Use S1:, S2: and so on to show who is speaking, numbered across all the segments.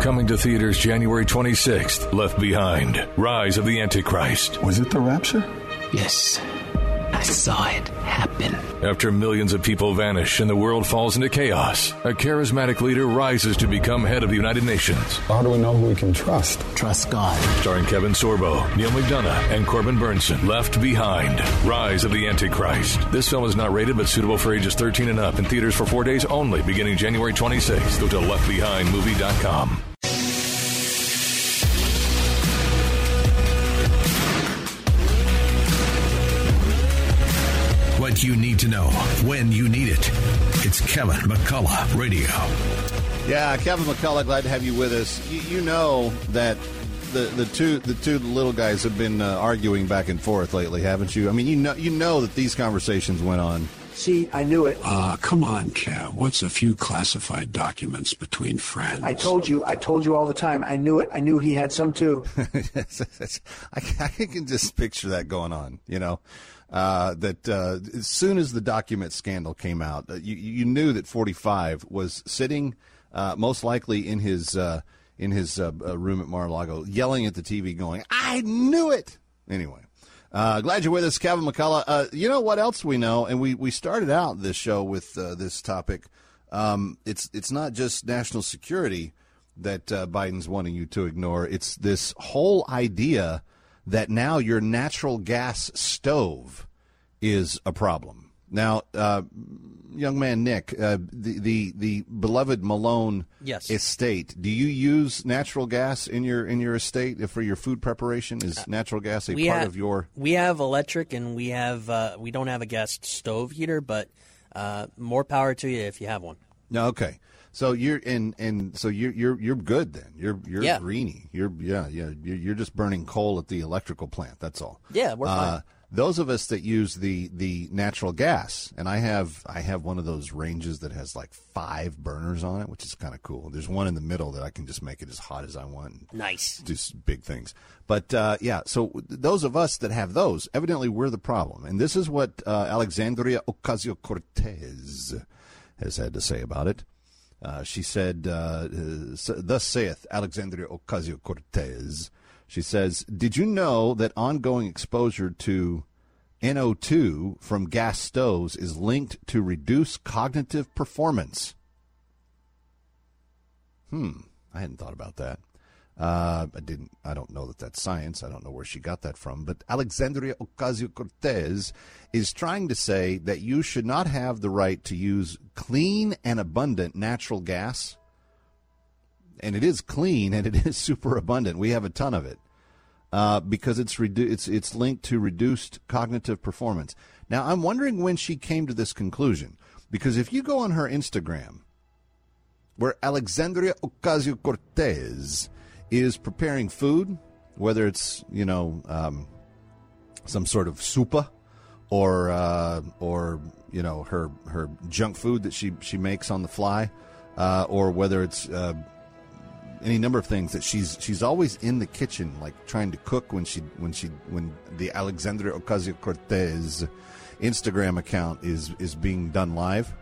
S1: Coming to theaters January 26th. Left Behind. Rise of the Antichrist.
S2: Was it the rapture?
S3: Yes. I saw it happen.
S1: After millions of people vanish and the world falls into chaos, a charismatic leader rises to become head of the United Nations.
S2: How do we know who we can trust?
S3: Trust God.
S1: Starring Kevin Sorbo, Neal McDonough, and Corbin Bernsen. Left Behind. Rise of the Antichrist. This film is not rated but suitable for ages 13 and up in theaters for four days only beginning January 26th. Go to leftbehindmovie.com.
S4: You need to know when you need it. It's Kevin McCullough Radio.
S5: Yeah, Kevin McCullough, glad to have you with us. You, you know that the, the two the two little guys have been uh, arguing back and forth lately, haven't you? I mean, you know you know that these conversations went on.
S6: See, I knew it.
S7: Ah, come on, Kev. What's a few classified documents between friends?
S6: I told you. I told you all the time. I knew it. I knew he had some too.
S5: I, I can just picture that going on. You know, uh, that uh, as soon as the document scandal came out, uh, you you knew that 45 was sitting uh, most likely in his uh, in his uh, uh, room at Mar-a-Lago, yelling at the TV, going, "I knew it." Anyway. Uh, glad you're with us, Kevin McCullough. Uh, you know what else we know, and we, we started out this show with uh, this topic. Um, it's it's not just national security that uh, Biden's wanting you to ignore. It's this whole idea that now your natural gas stove is a problem. Now, uh, young man Nick, uh, the, the the beloved Malone
S8: Yes.
S5: estate. Do you use natural gas in your in your estate for your food preparation? Is natural gas a part
S8: have,
S5: of your?
S8: We have electric, and we have uh, we don't have a gas stove heater, but uh, more power to you if you have one.
S5: No, okay. So you're and and so you're you're you're good then. You're you're
S8: Yeah.
S5: greeny. You're yeah yeah. You're, you're just burning coal at the electrical plant. That's all.
S8: Yeah, we're fine.
S5: Those of us that use the the natural gas, and I have I have one of those ranges that has like five burners on it, which is kind of cool. There's one in the middle that I can just make it as hot as I want.
S8: Nice.
S5: do s- big things. But uh, yeah, so those of us that have those, evidently we're the problem. And this is what uh, Alexandria Ocasio Cortez has had to say about it. Uh, she said, uh, uh, Thus saith Alexandria Ocasio Cortez. She says, Did you know that ongoing exposure to NO2 from gas stoves is linked to reduced cognitive performance? Hmm, I hadn't thought about that. Uh, I didn't. I don't know that that's science. I don't know where she got that from. But Alexandria Ocasio Cortez is trying to say that you should not have the right to use clean and abundant natural gas. And it is clean and it is super abundant. We have a ton of it uh, because it's redu- it's it's linked to reduced cognitive performance. Now I'm wondering when she came to this conclusion because if you go on her Instagram, where Alexandria Ocasio Cortez is preparing food, whether it's you know um, some sort of soupa or uh, or you know her her junk food that she she makes on the fly, uh, or whether it's uh, any number of things that she's she's always in the kitchen like trying to cook when she when she when the Alexandria Ocasio Cortez Instagram account is is being done live.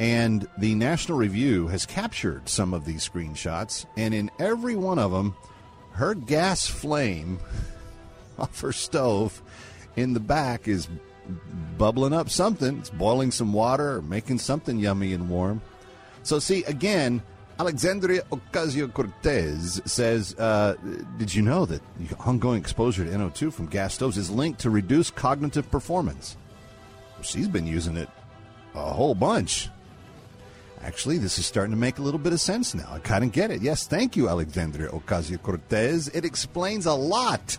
S5: And the National Review has captured some of these screenshots, and in every one of them, her gas flame off her stove in the back is bubbling up something. It's boiling some water or making something yummy and warm. So, see, again, Alexandria Ocasio Cortez says, uh, Did you know that ongoing exposure to NO2 from gas stoves is linked to reduced cognitive performance? Well, she's been using it a whole bunch. Actually, this is starting to make a little bit of sense now. I kind of get it. Yes, thank you, Alexandria Ocasio Cortez. It explains a lot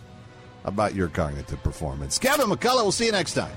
S5: about your cognitive performance. Kevin McCullough, we'll see you next time.